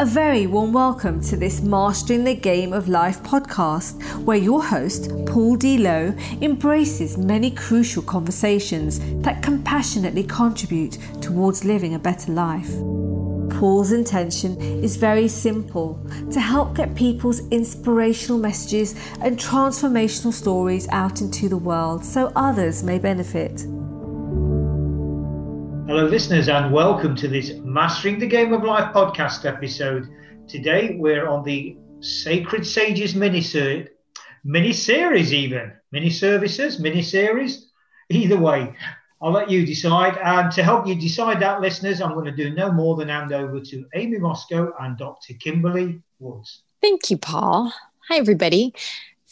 A very warm welcome to this Mastering the Game of Life podcast, where your host, Paul D. Lowe, embraces many crucial conversations that compassionately contribute towards living a better life. Paul's intention is very simple to help get people's inspirational messages and transformational stories out into the world so others may benefit. Hello, listeners, and welcome to this Mastering the Game of Life podcast episode. Today, we're on the Sacred Sages mini series, even mini services, mini series. Either way, I'll let you decide. And to help you decide that, listeners, I'm going to do no more than hand over to Amy Moscow and Dr. Kimberly Woods. Thank you, Paul. Hi, everybody.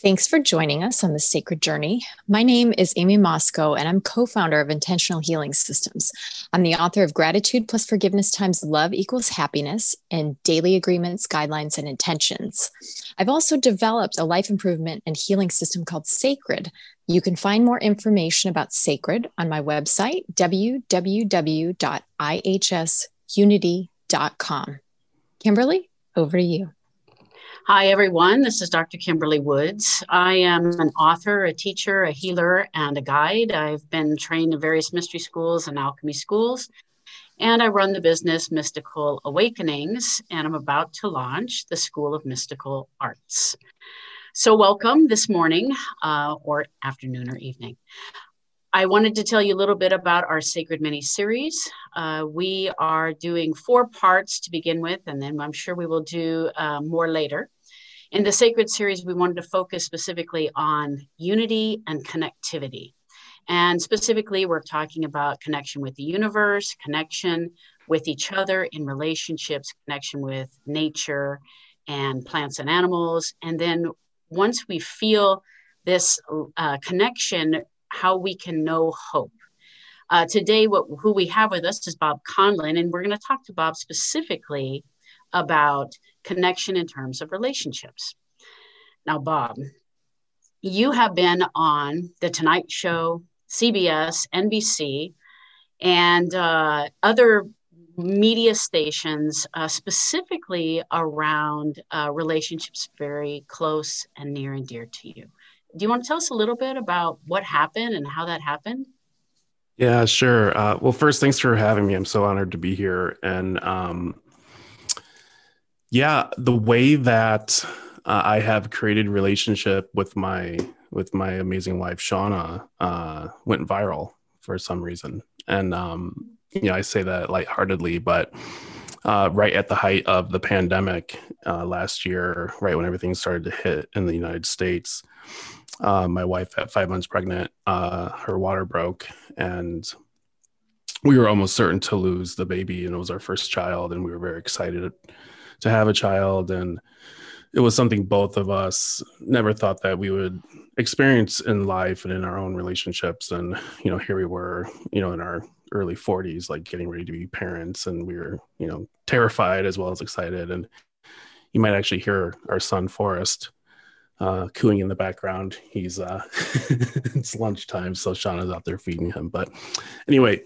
Thanks for joining us on this sacred journey. My name is Amy Moscow, and I'm co founder of Intentional Healing Systems. I'm the author of Gratitude plus Forgiveness times Love equals Happiness and Daily Agreements, Guidelines, and Intentions. I've also developed a life improvement and healing system called Sacred. You can find more information about Sacred on my website, www.ihsunity.com. Kimberly, over to you. Hi, everyone. This is Dr. Kimberly Woods. I am an author, a teacher, a healer, and a guide. I've been trained in various mystery schools and alchemy schools, and I run the business Mystical Awakenings, and I'm about to launch the School of Mystical Arts. So, welcome this morning, uh, or afternoon, or evening. I wanted to tell you a little bit about our Sacred Mini series. Uh, we are doing four parts to begin with, and then I'm sure we will do uh, more later. In the Sacred series, we wanted to focus specifically on unity and connectivity. And specifically, we're talking about connection with the universe, connection with each other in relationships, connection with nature and plants and animals. And then once we feel this uh, connection, how we can know hope. Uh, today, what, who we have with us is Bob Conlin, and we're going to talk to Bob specifically about connection in terms of relationships. Now, Bob, you have been on The Tonight Show, CBS, NBC, and uh, other media stations, uh, specifically around uh, relationships very close and near and dear to you. Do you want to tell us a little bit about what happened and how that happened? Yeah, sure. Uh, well, first, thanks for having me. I'm so honored to be here. And um, yeah the way that uh, i have created relationship with my with my amazing wife shauna uh, went viral for some reason. And um, you know i say that lightheartedly but uh, right at the height of the pandemic uh, last year right when everything started to hit in the united states uh, my wife at five months pregnant uh, her water broke and we were almost certain to lose the baby and it was our first child and we were very excited to have a child and it was something both of us never thought that we would experience in life and in our own relationships. And you know here we were you know in our early 40s like getting ready to be parents and we were you know terrified as well as excited. And you might actually hear our son forrest uh, cooing in the background. He's uh it's lunchtime so shauna's out there feeding him. But anyway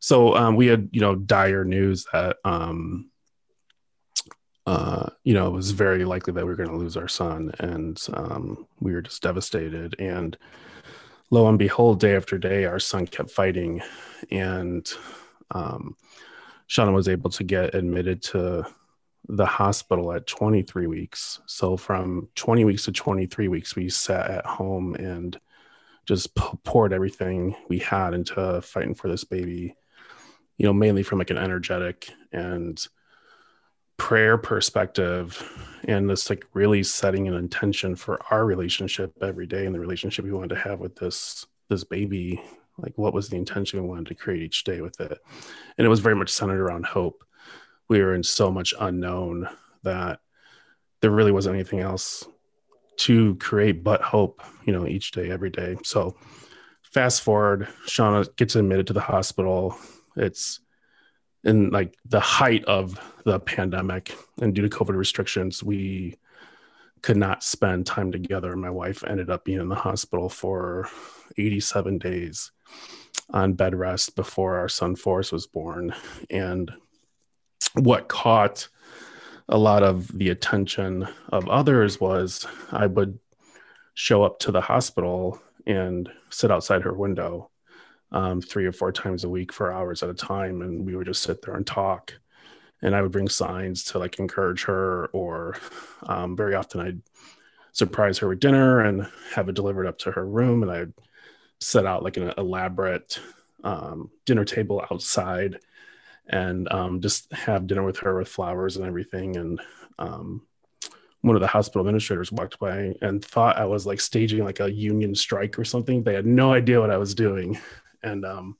so um, we had you know dire news that um uh, you know, it was very likely that we were going to lose our son, and um, we were just devastated. And lo and behold, day after day, our son kept fighting, and um, Shauna was able to get admitted to the hospital at 23 weeks. So from 20 weeks to 23 weeks, we sat at home and just poured everything we had into fighting for this baby. You know, mainly from like an energetic and prayer perspective and this like really setting an intention for our relationship every day and the relationship we wanted to have with this this baby like what was the intention we wanted to create each day with it? And it was very much centered around hope. We were in so much unknown that there really wasn't anything else to create but hope you know each day every day. So fast forward shauna gets admitted to the hospital. It's in like the height of the pandemic and due to covid restrictions we could not spend time together. My wife ended up being in the hospital for 87 days on bed rest before our son forrest was born. And what caught a lot of the attention of others was I would show up to the hospital and sit outside her window um, three or four times a week for hours at a time. And we would just sit there and talk. And I would bring signs to like encourage her, or um, very often I'd surprise her with dinner and have it delivered up to her room. And I'd set out like an elaborate um, dinner table outside and um, just have dinner with her with flowers and everything. And um, one of the hospital administrators walked by and thought I was like staging like a union strike or something. They had no idea what I was doing. And um,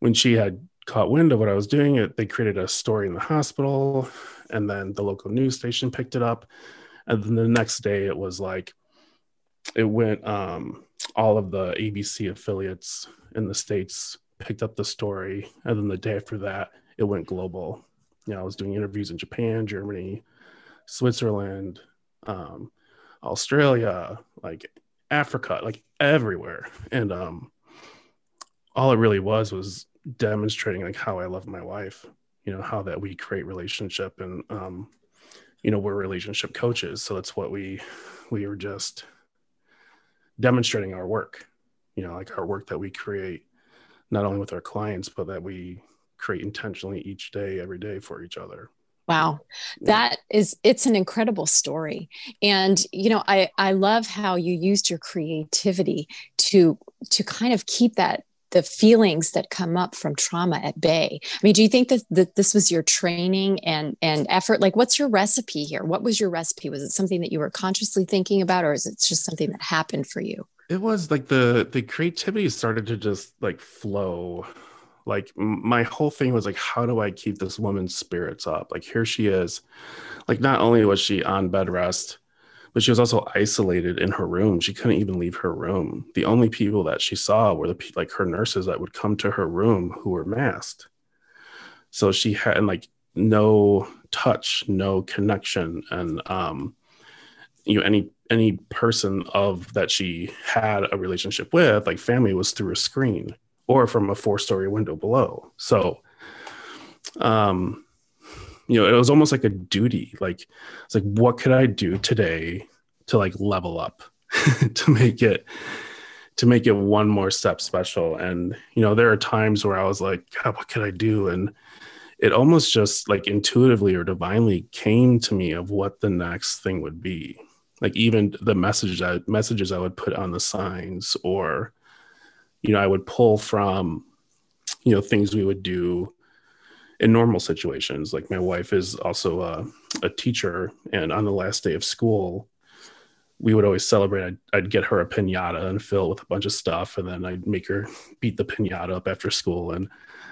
when she had caught wind of what I was doing, it, they created a story in the hospital, and then the local news station picked it up. And then the next day, it was like it went. Um, all of the ABC affiliates in the states picked up the story, and then the day after that, it went global. You know, I was doing interviews in Japan, Germany, Switzerland, um, Australia, like Africa, like everywhere, and um, all it really was was demonstrating like how I love my wife. You know, how that we create relationship, and um, you know, we're relationship coaches, so that's what we we were just demonstrating our work. You know, like our work that we create not only with our clients, but that we create intentionally each day, every day for each other. Wow. That is it's an incredible story. And you know, I I love how you used your creativity to to kind of keep that the feelings that come up from trauma at bay. I mean, do you think that, that this was your training and and effort? Like what's your recipe here? What was your recipe? Was it something that you were consciously thinking about or is it just something that happened for you? it was like the the creativity started to just like flow like my whole thing was like how do i keep this woman's spirits up like here she is like not only was she on bed rest but she was also isolated in her room. She couldn't even leave her room. The only people that she saw were the like her nurses that would come to her room who were masked. So she had like no touch no connection and um you know any any person of that she had a relationship with like family was through a screen or from a four story window below. So um you know it was almost like a duty. Like it's like what could i do today to like level up to make it to make it one more step special? And you know there are times where i was like god what could i do? And it almost just like intuitively or divinely came to me of what the next thing would be. Like even the messages I, messages I would put on the signs or you know I would pull from you know things we would do in normal situations like my wife is also a, a teacher and on the last day of school we would always celebrate. I'd, I'd, get her a piñata and fill it with a bunch of stuff and then i'd make her beat the piñata up after school. And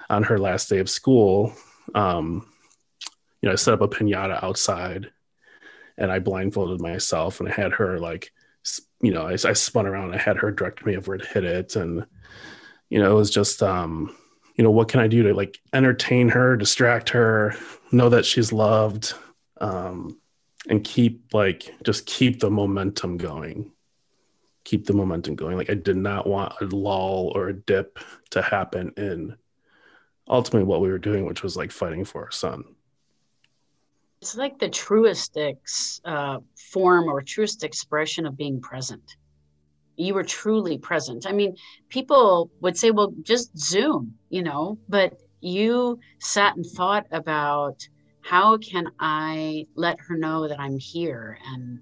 on her last day of school um, you know i set up a piñata outside and I blindfolded myself and I had her like, you know, I, I spun around. I had her direct me of where to hit it, and you know, it was just, um, you know, what can I do to like entertain her, distract her, know that she's loved, um, and keep like just keep the momentum going. Keep the momentum going. Like I did not want a lull or a dip to happen in ultimately what we were doing, which was like fighting for our son it's like the truest uh, form or truest expression of being present. You were truly present. I mean, people would say, well, just Zoom, you know, but you sat and thought about how can I let her know that I'm here and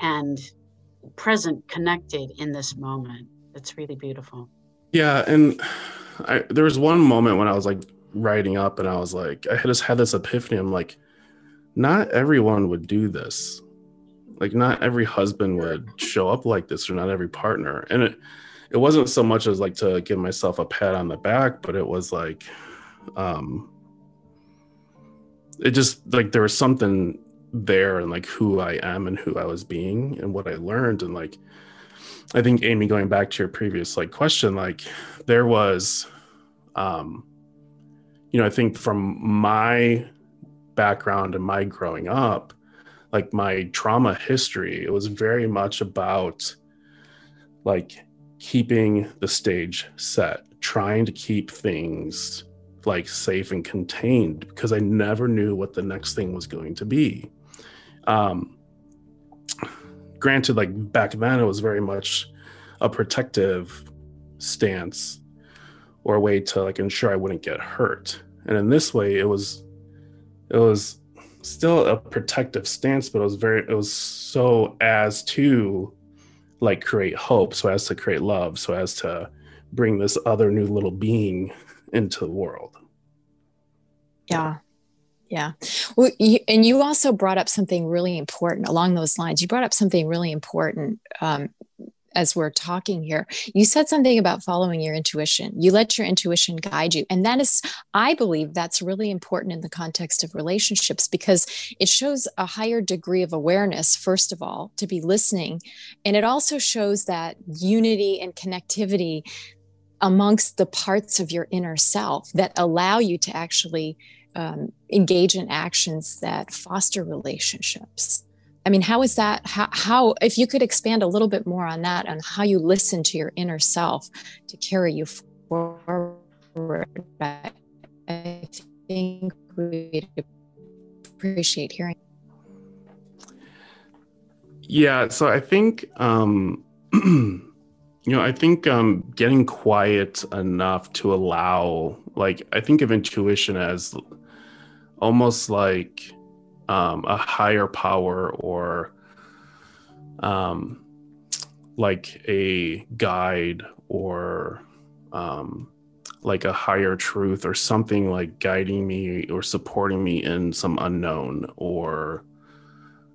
and present, connected in this moment. It's really beautiful. Yeah, and I, there was one moment when I was like writing up, and I was like, I just had this epiphany. I'm like, not everyone would do this. Like not every husband would show up like this or not every partner. And it it wasn't so much as like to give myself a pat on the back, but it was like um it just like there was something there and like who I am and who I was being and what I learned and like I think Amy going back to your previous like question like there was um you know I think from my background and my growing up, like my trauma history, it was very much about like keeping the stage set, trying to keep things like safe and contained because I never knew what the next thing was going to be. Um, granted, like back then, it was very much a protective stance or a way to like ensure I wouldn't get hurt. And in this way, it was it was still a protective stance, but it was very it was so as to like create hope, so as to create love, so as to bring this other new little being into the world. Yeah. Yeah. Well, you, and you also brought up something really important along those lines. You brought up something really important um, as we're talking here. You said something about following your intuition. You let your intuition guide you. And that is, I believe, that's really important in the context of relationships because it shows a higher degree of awareness, first of all, to be listening. And it also shows that unity and connectivity amongst the parts of your inner self that allow you to actually um, engage in actions that foster relationships. I mean, how is that? How, how, if you could expand a little bit more on that, on how you listen to your inner self to carry you forward, I, think we'd appreciate hearing. Yeah, so I think, um, you know, I think um, getting quiet enough to allow, like, I think of intuition as almost like um, a higher power or um, like a guide or um, like a higher truth or something like guiding me or supporting me in some unknown or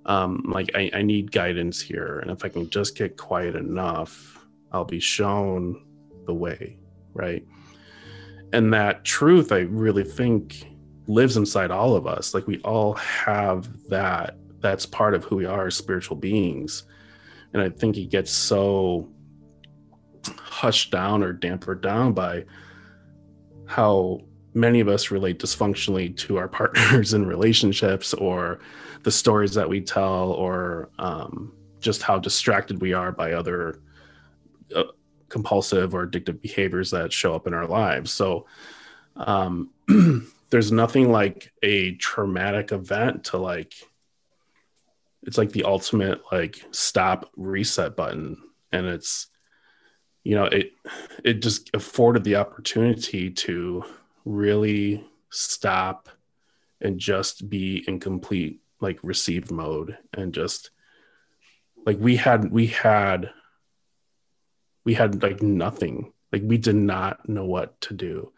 um, like I, I need guidance here. And if i can just get quiet enough i'll be shown the way right? And that truth i really think lives inside all of us. Like we all have that that's part of who we are as spiritual beings. And i think it gets so hushed down or dampered down by how many of us relate dysfunctionally to our partners in relationships or the stories that we tell or um, just how distracted we are by other uh, compulsive or addictive behaviors that show up in our lives. So um, there's nothing like a traumatic event to like it's like the ultimate like stop reset button. And it's you know it it just afforded the opportunity to really stop and just be in complete like receive mode and just like we had we had we had like nothing. Like we did not know what to do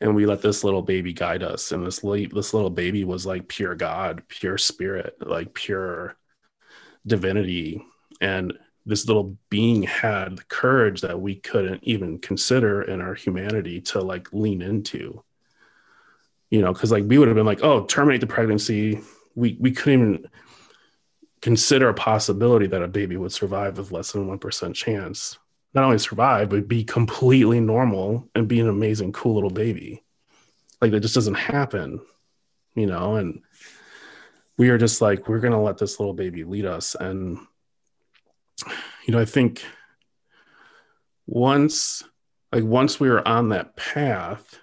and we let this little baby guide us. And this this little baby was like pure god pure spirit like pure divinity. And this little being had the courage that we couldn't even consider in our humanity to like lean into. You know because like we would have been like oh terminate the pregnancy. We we couldn't even consider a possibility that a baby would survive with less than 1% chance not only survive but be completely normal and be an amazing cool little baby. Like that just doesn't happen you know? And we are just like we're to let this little baby lead us. And you know i think once like once we were on that path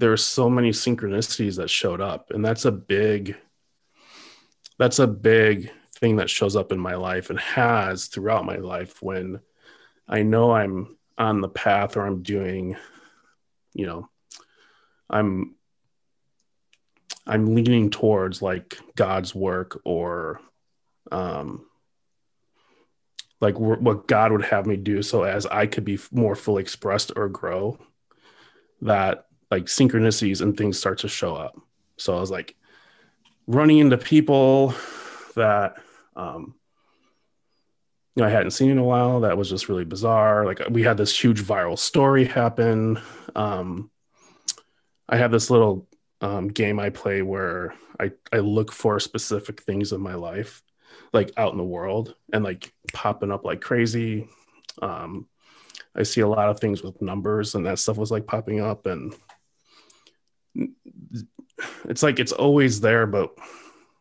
there are so many synchronicities that showed up. And that's a big that's a big thing that shows up in my life and has throughout my life when I know I'm on the path or I'm doing, you know, I'm I'm leaning towards like God's work or um like what God would have me do so as I could be more fully expressed or grow that like synchronicities and things start to show up. So I was like running into people that um I hadn't seen in a while. That was just really bizarre. Like we had this huge viral story happen. Um, I have this little um, game I play where I, I look for specific things in my life, like out in the world and like popping up like crazy. Um, I see a lot of things with numbers and that stuff was like popping up and it's like it's always there, but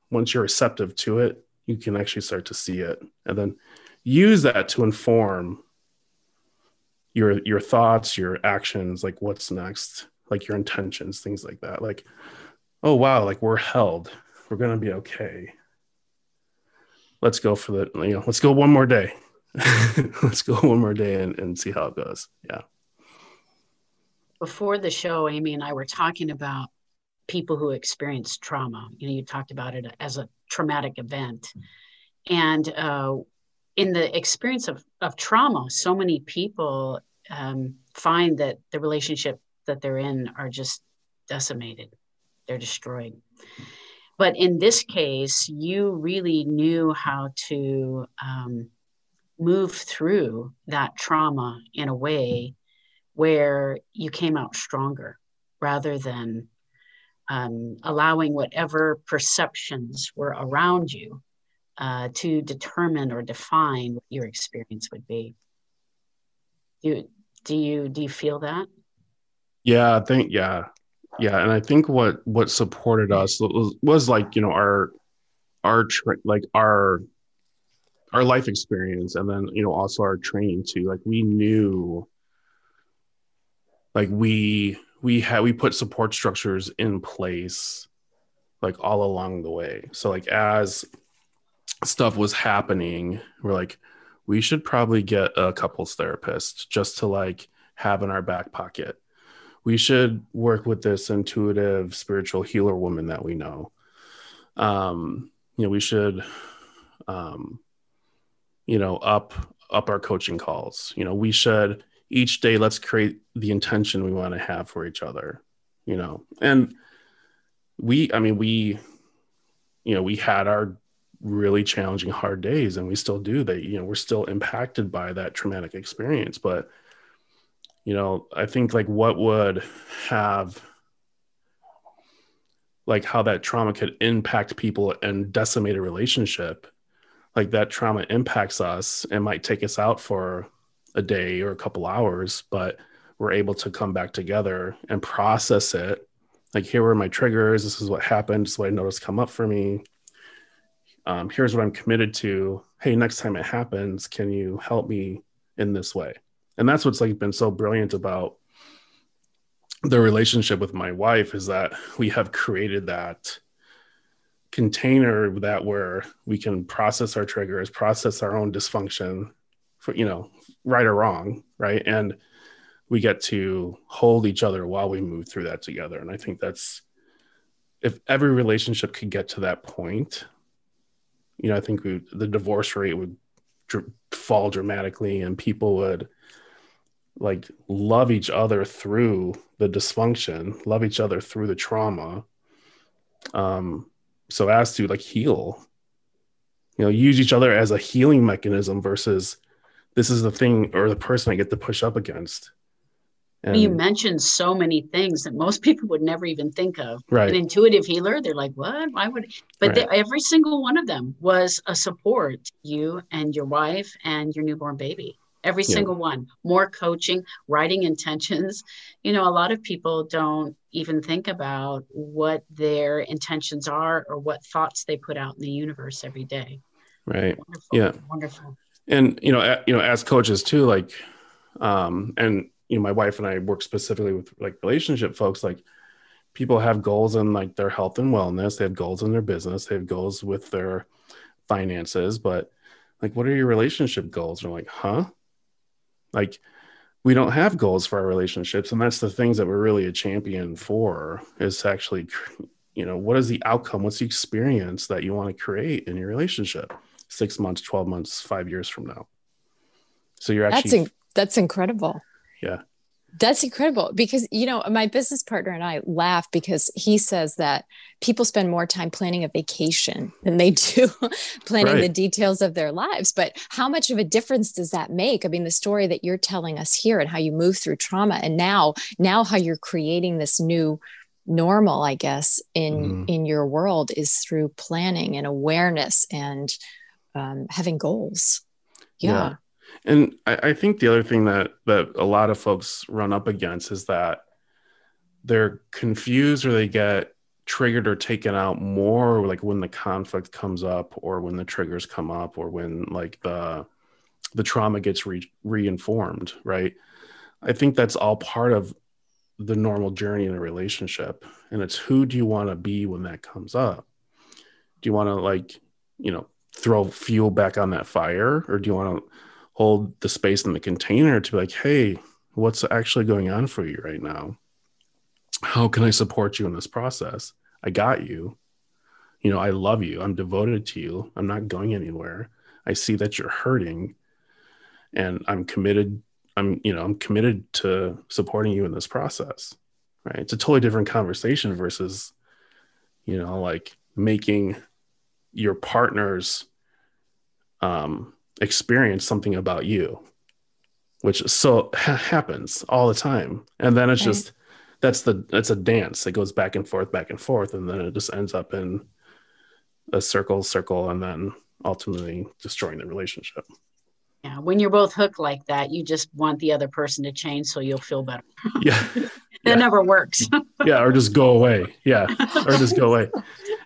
once you're receptive to it, you can actually start to see it. And then use that to inform your your thoughts your actions like what's next like your intentions things like that. Like oh wow like we're held. We're to be okay. Let's go for the you know let's go one more day. Let's go one more day and, and see how it goes. Yeah. Before the show amy and i were talking about people who experience trauma. You know you talked about it as a traumatic event. And uh, in the experience of, of trauma so many people um, find that the relationship that they're in are just decimated. They're destroyed. But in this case you really knew how to um, move through that trauma in a way where you came out stronger rather than um, allowing whatever perceptions were around you uh, to determine or define what your experience would be. Do you, do you do you feel that? Yeah, I think yeah, yeah, and I think what what supported us was, was like you know our our tra- like our our life experience, and then you know also our training too. Like we knew, like we we had we put support structures in place, like all along the way. So like as stuff was happening, we're like, we should probably get a couples therapist just to like have in our back pocket. We should work with this intuitive spiritual healer woman that we know. Um, you know, we should, um, you know, up up our coaching calls. You know, we should each day let's create the intention we want to have for each other. You know, and we, I mean, we, you know, we had our really challenging hard days and we still do that you know we're still impacted by that traumatic experience. But you know i think like what would have like how that trauma could impact people and decimate a relationship like that trauma impacts us and might take us out for a day or a couple hours but we're able to come back together and process it. Like here were my triggers this is what happened this is what i noticed come up for me um, here's what I'm committed to. Hey, next time it happens, can you help me in this way? And that's what's like been so brilliant about the relationship with my wife is that we have created that container that where we can process our triggers, process our own dysfunction for, you know, right or wrong, right? And we get to hold each other while we move through that together. And I think that's if every relationship could get to that point, you know, I think we, the divorce rate would dr- fall dramatically and people would like love each other through the dysfunction, love each other through the trauma. Um, so as to like heal, you know, use each other as a healing mechanism versus this is the thing or the person I get to push up against. And you mentioned so many things that most people would never even think of. Right. An intuitive healer, they're like, what? Why would? But right. they, every single one of them was a support you and your wife and your newborn baby. Every yeah. single one. More coaching, writing intentions. You know, a lot of people don't even think about what their intentions are or what thoughts they put out in the universe every day. Right. Wonderful. Yeah. Wonderful. And you know, you know, as coaches too, like, um, and you know my wife and i work specifically with like relationship folks like people have goals in like their health and wellness they have goals in their business they have goals with their finances but like what are your relationship goals? And like huh? Like we don't have goals for our relationships and that's the things that we're really a champion for is actually you know what is the outcome? What's the experience that you want to create in your relationship six months 12 months five years from now? So you're actually that's, in- that's incredible yeah. That's incredible because, you know, my business partner and I laugh because he says that people spend more time planning a vacation than they do planning right. the details of their lives. But how much of a difference does that make? I mean, the story that you're telling us here and how you move through trauma and now, now how you're creating this new normal, I guess, in, mm. in your world is through planning and awareness and um, having goals. yeah. yeah and I, I, think the other thing that that a lot of folks run up against is that they're confused or they get triggered or taken out more like when the conflict comes up or when the triggers come up or when like the the trauma gets re- reinformed right? I think that's all part of the normal journey in a relationship and it's who do you want to be when that comes up? Do you want to like you know throw fuel back on that fire or do you want to hold the space in the container to be like hey what's actually going on for you right now? How can i support you in this process? I got you. You know i love you. I'm devoted to you. I'm not going anywhere. I see that you're hurting and i'm committed i'm you know i'm committed to supporting you in this process right? It's a totally different conversation versus you know like making your partner's um, experience something about you which so ha- happens all the time. And then it's just that's the it's a dance. It goes back and forth back and forth and then it just ends up in a circle circle and then ultimately destroying the relationship. Yeah, when you're both hooked like that, you just want the other person to change so you'll feel better. yeah. That never works. yeah or just go away. Yeah or just go away.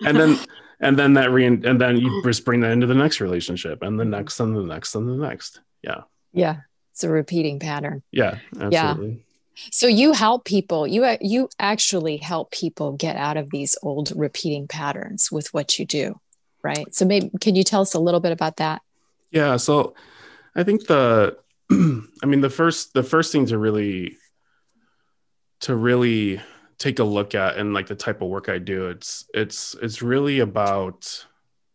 And then and then that re and then you just bring that into the next relationship and the next and the next and the next yeah Yeah. It's a repeating pattern. yeah absolutely So you help people, you you actually help people get out of these old repeating patterns with what you do, right? So maybe can you tell us a little bit about that? Yeah, so I think the I mean the first the first thing to really to really take a look at and like the type of work I do it's it's it's really about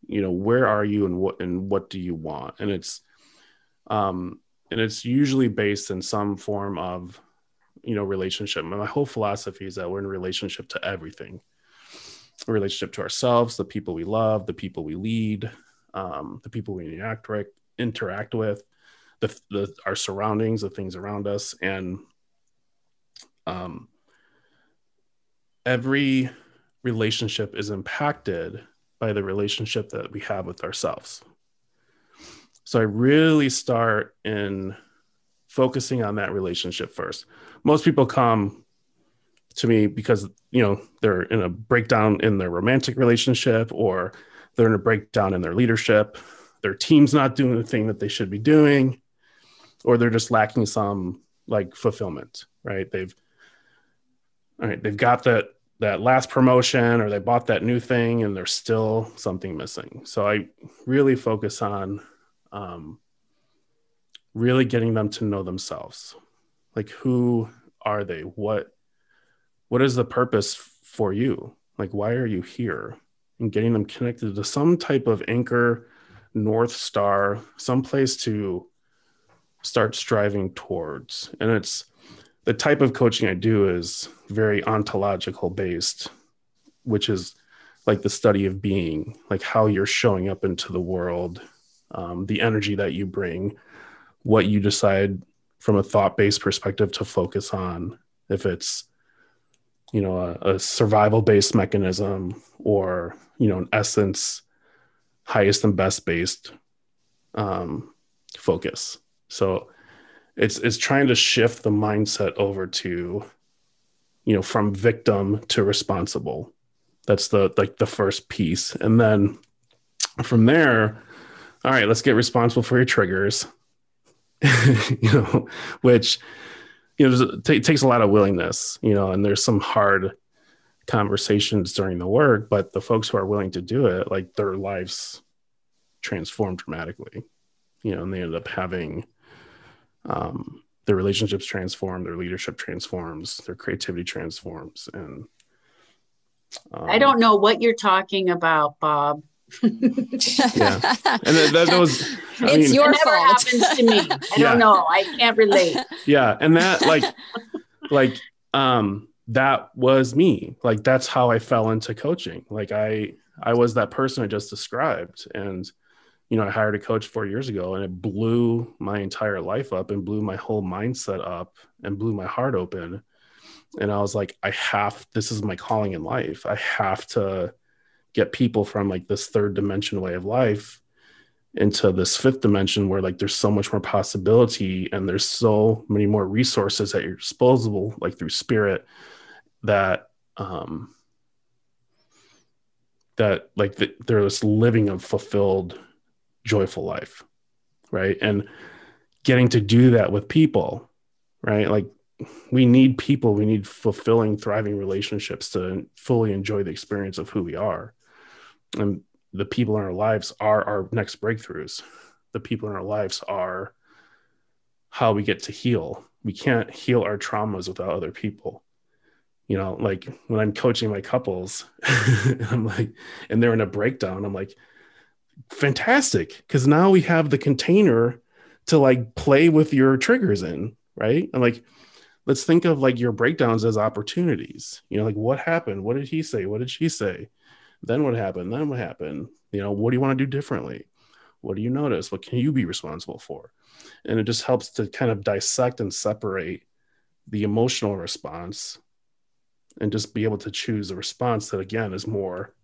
you know where are you and what and what do you want? And it's um and it's usually based in some form of you know relationship. My whole philosophy is that we're in relationship to everything. A relationship to ourselves the people we love the people we lead um, the people we interact with, interact with, the, the our surroundings, the things around us, and um, every relationship is impacted by the relationship that we have with ourselves. So I really start in focusing on that relationship first. Most people come to me because you know they're in a breakdown in their romantic relationship or they're in a breakdown in their leadership their team's not doing the thing that they should be doing or they're just lacking some like fulfillment right they've all right they've got that that last promotion or they bought that new thing and there's still something missing. So i really focus on um, really getting them to know themselves. Like who are they? What what is the purpose for you? Like why are you here? And getting them connected to some type of anchor north star some place to start striving towards. And it's the type of coaching i do is very ontological based which is like the study of being like how you're showing up into the world um, the energy that you bring what you decide from a thought based perspective to focus on if it's you know a, a survival based mechanism or you know an essence highest and best based um, focus. So it's it's trying to shift the mindset over to you know from victim to responsible. That's the like the first piece. And then from there all right let's get responsible for your triggers you know which you know it takes a lot of willingness you know and there's some hard conversations during the work but the folks who are willing to do it like their lives transform dramatically you know and they end up having um their relationships transform their leadership transforms their creativity transforms and um, I don't know what you're talking about, Bob. yeah and that, that was I it's mean, your It never fault. happens to me. I Yeah. don't know. I can't relate. yeah and that like like um that was me like that's how i fell into coaching like i i was that person i just described and you know i hired a coach four years ago and it blew my entire life up and blew my whole mindset up and blew my heart open. And i was like i have this is my calling in life. I have to get people from like this third dimension way of life into this fifth dimension where like there's so much more possibility and there's so many more resources at your disposal like through spirit that um that like the, they're this living a fulfilled joyful life right and getting to do that with people right like we need people, we need fulfilling, thriving relationships to fully enjoy the experience of who we are. And the people in our lives are our next breakthroughs. The people in our lives are how we get to heal. We can't heal our traumas without other people. You know, like when I'm coaching my couples, I'm like, and they're in a breakdown, I'm like, fantastic. Cause now we have the container to like play with your triggers in, right? And like, let's think of like your breakdowns as opportunities. You know, like what happened? What did he say? What did she say? Then what happened? Then what happened? You know, what do you want to do differently? What do you notice? What can you be responsible for? And it just helps to kind of dissect and separate the emotional response and just be able to choose a response that, again, is more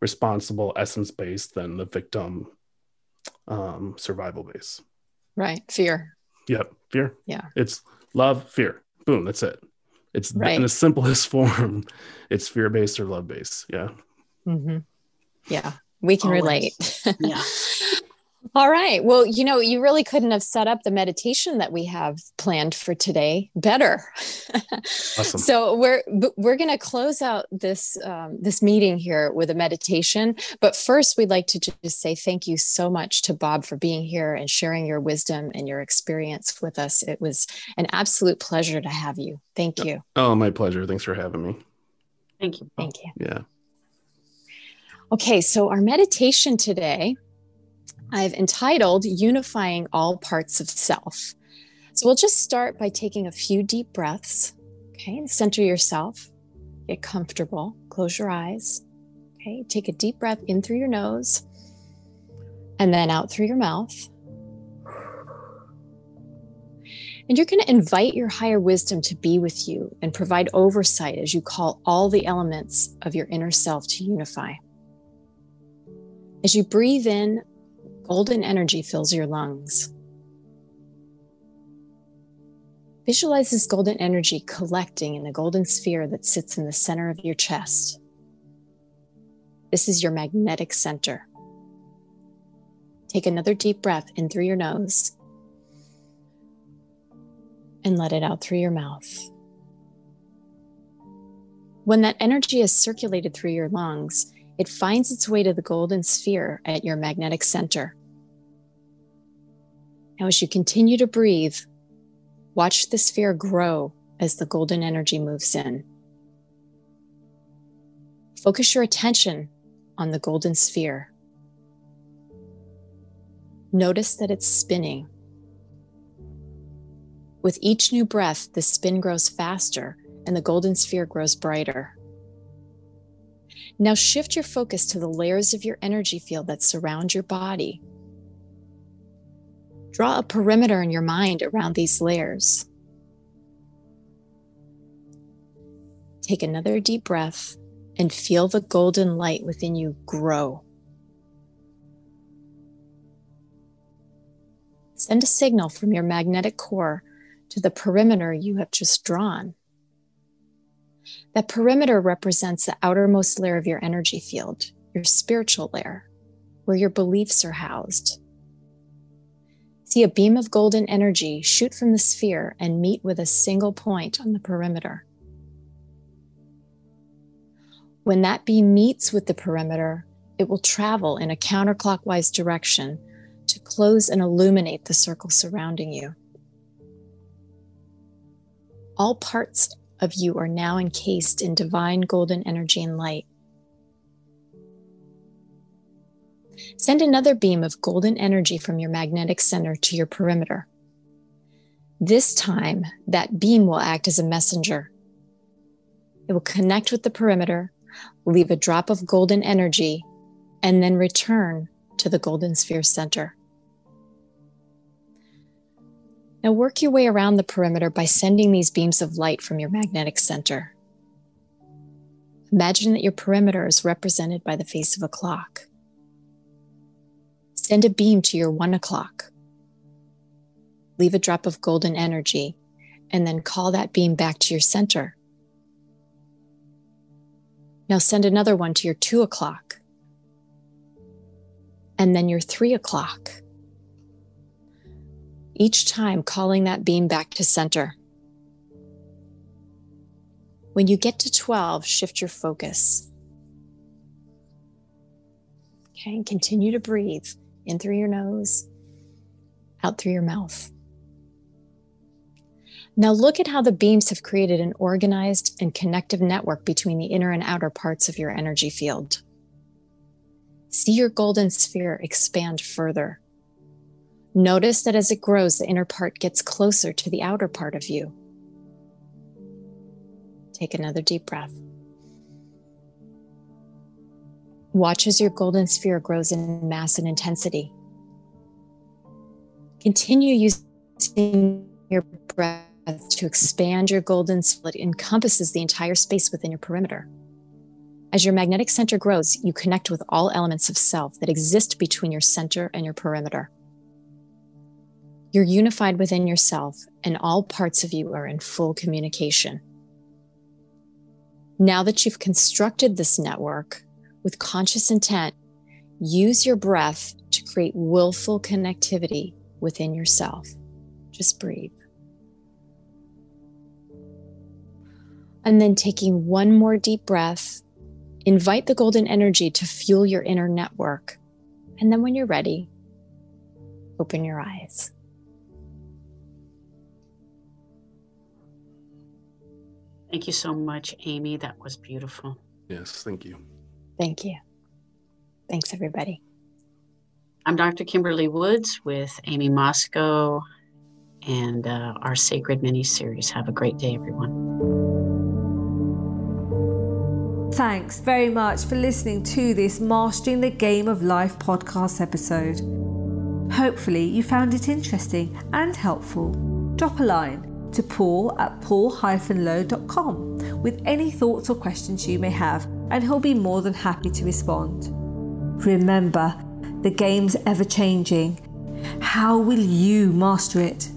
responsible, essence based than the victim um, survival base. Right. Fear. Yep. Fear. Yeah. It's love, fear. Boom. That's it. It's Right. in the simplest form. It's fear based or love based. Yeah. Mm-hmm. Yeah, we can Always. relate. Yeah. All right. Well, you know, you really couldn't have set up the meditation that we have planned for today better. Awesome. So we're we're going to close out this um, this meeting here with a meditation. But first, we'd like to just say thank you so much to Bob for being here and sharing your wisdom and your experience with us. It was an absolute pleasure to have you. Thank you. Oh, my pleasure. Thanks for having me. Thank you. Thank you. Yeah. Okay, so our meditation today, I've entitled Unifying All Parts of Self. So we'll just start by taking a few deep breaths. Okay, and center yourself, get comfortable, close your eyes. Okay, take a deep breath in through your nose and then out through your mouth. And you're going to invite your higher wisdom to be with you and provide oversight as you call all the elements of your inner self to unify. As you breathe in, golden energy fills your lungs. Visualize this golden energy collecting in the golden sphere that sits in the center of your chest. This is your magnetic center. Take another deep breath in through your nose and let it out through your mouth. When that energy is circulated through your lungs, it finds its way to the golden sphere at your magnetic center. Now, as you continue to breathe, watch the sphere grow as the golden energy moves in. Focus your attention on the golden sphere. Notice that it's spinning. With each new breath, the spin grows faster and the golden sphere grows brighter. Now shift your focus to the layers of your energy field that surround your body. Draw a perimeter in your mind around these layers. Take another deep breath and feel the golden light within you grow. Send a signal from your magnetic core to the perimeter you have just drawn. That perimeter represents the outermost layer of your energy field, your spiritual layer, where your beliefs are housed. See a beam of golden energy shoot from the sphere and meet with a single point on the perimeter. When that beam meets with the perimeter, it will travel in a counterclockwise direction to close and illuminate the circle surrounding you. All parts of you are now encased in divine golden energy and light. Send another beam of golden energy from your magnetic center to your perimeter. This time, that beam will act as a messenger. It will connect with the perimeter, leave a drop of golden energy, and then return to the golden sphere center. Now work your way around the perimeter by sending these beams of light from your magnetic center. Imagine that your perimeter is represented by the face of a clock. Send a beam to your one o'clock. Leave a drop of golden energy and then call that beam back to your center. Now send another one to your two o'clock and then your three o'clock each time calling that beam back to center. When you get to 12, shift your focus. Okay, and continue to breathe in through your nose, out through your mouth. Now look at how the beams have created an organized and connective network between the inner and outer parts of your energy field. See your golden sphere expand further. Notice that as it grows, the inner part gets closer to the outer part of you. Take another deep breath. Watch as your golden sphere grows in mass and intensity. Continue using your breath to expand your golden split encompasses the entire space within your perimeter. As your magnetic center grows, you connect with all elements of self that exist between your center and your perimeter. You're unified within yourself, and all parts of you are in full communication. Now that you've constructed this network with conscious intent, use your breath to create willful connectivity within yourself. Just breathe. And then taking one more deep breath, invite the golden energy to fuel your inner network. And then when you're ready, open your eyes. Thank you so much, Amy. That was beautiful. Yes, thank you. Thank you. Thanks, everybody. I'm Dr. Kimberly Woods with Amy Mosco and uh, our Sacred Mini Series. Have a great day, everyone. Thanks very much for listening to this Mastering the Game of Life podcast episode. Hopefully, you found it interesting and helpful. Drop a line to paul at paul-low.com with any thoughts or questions you may have, and he'll be more than happy to respond. Remember, the game's ever changing. How will you master it?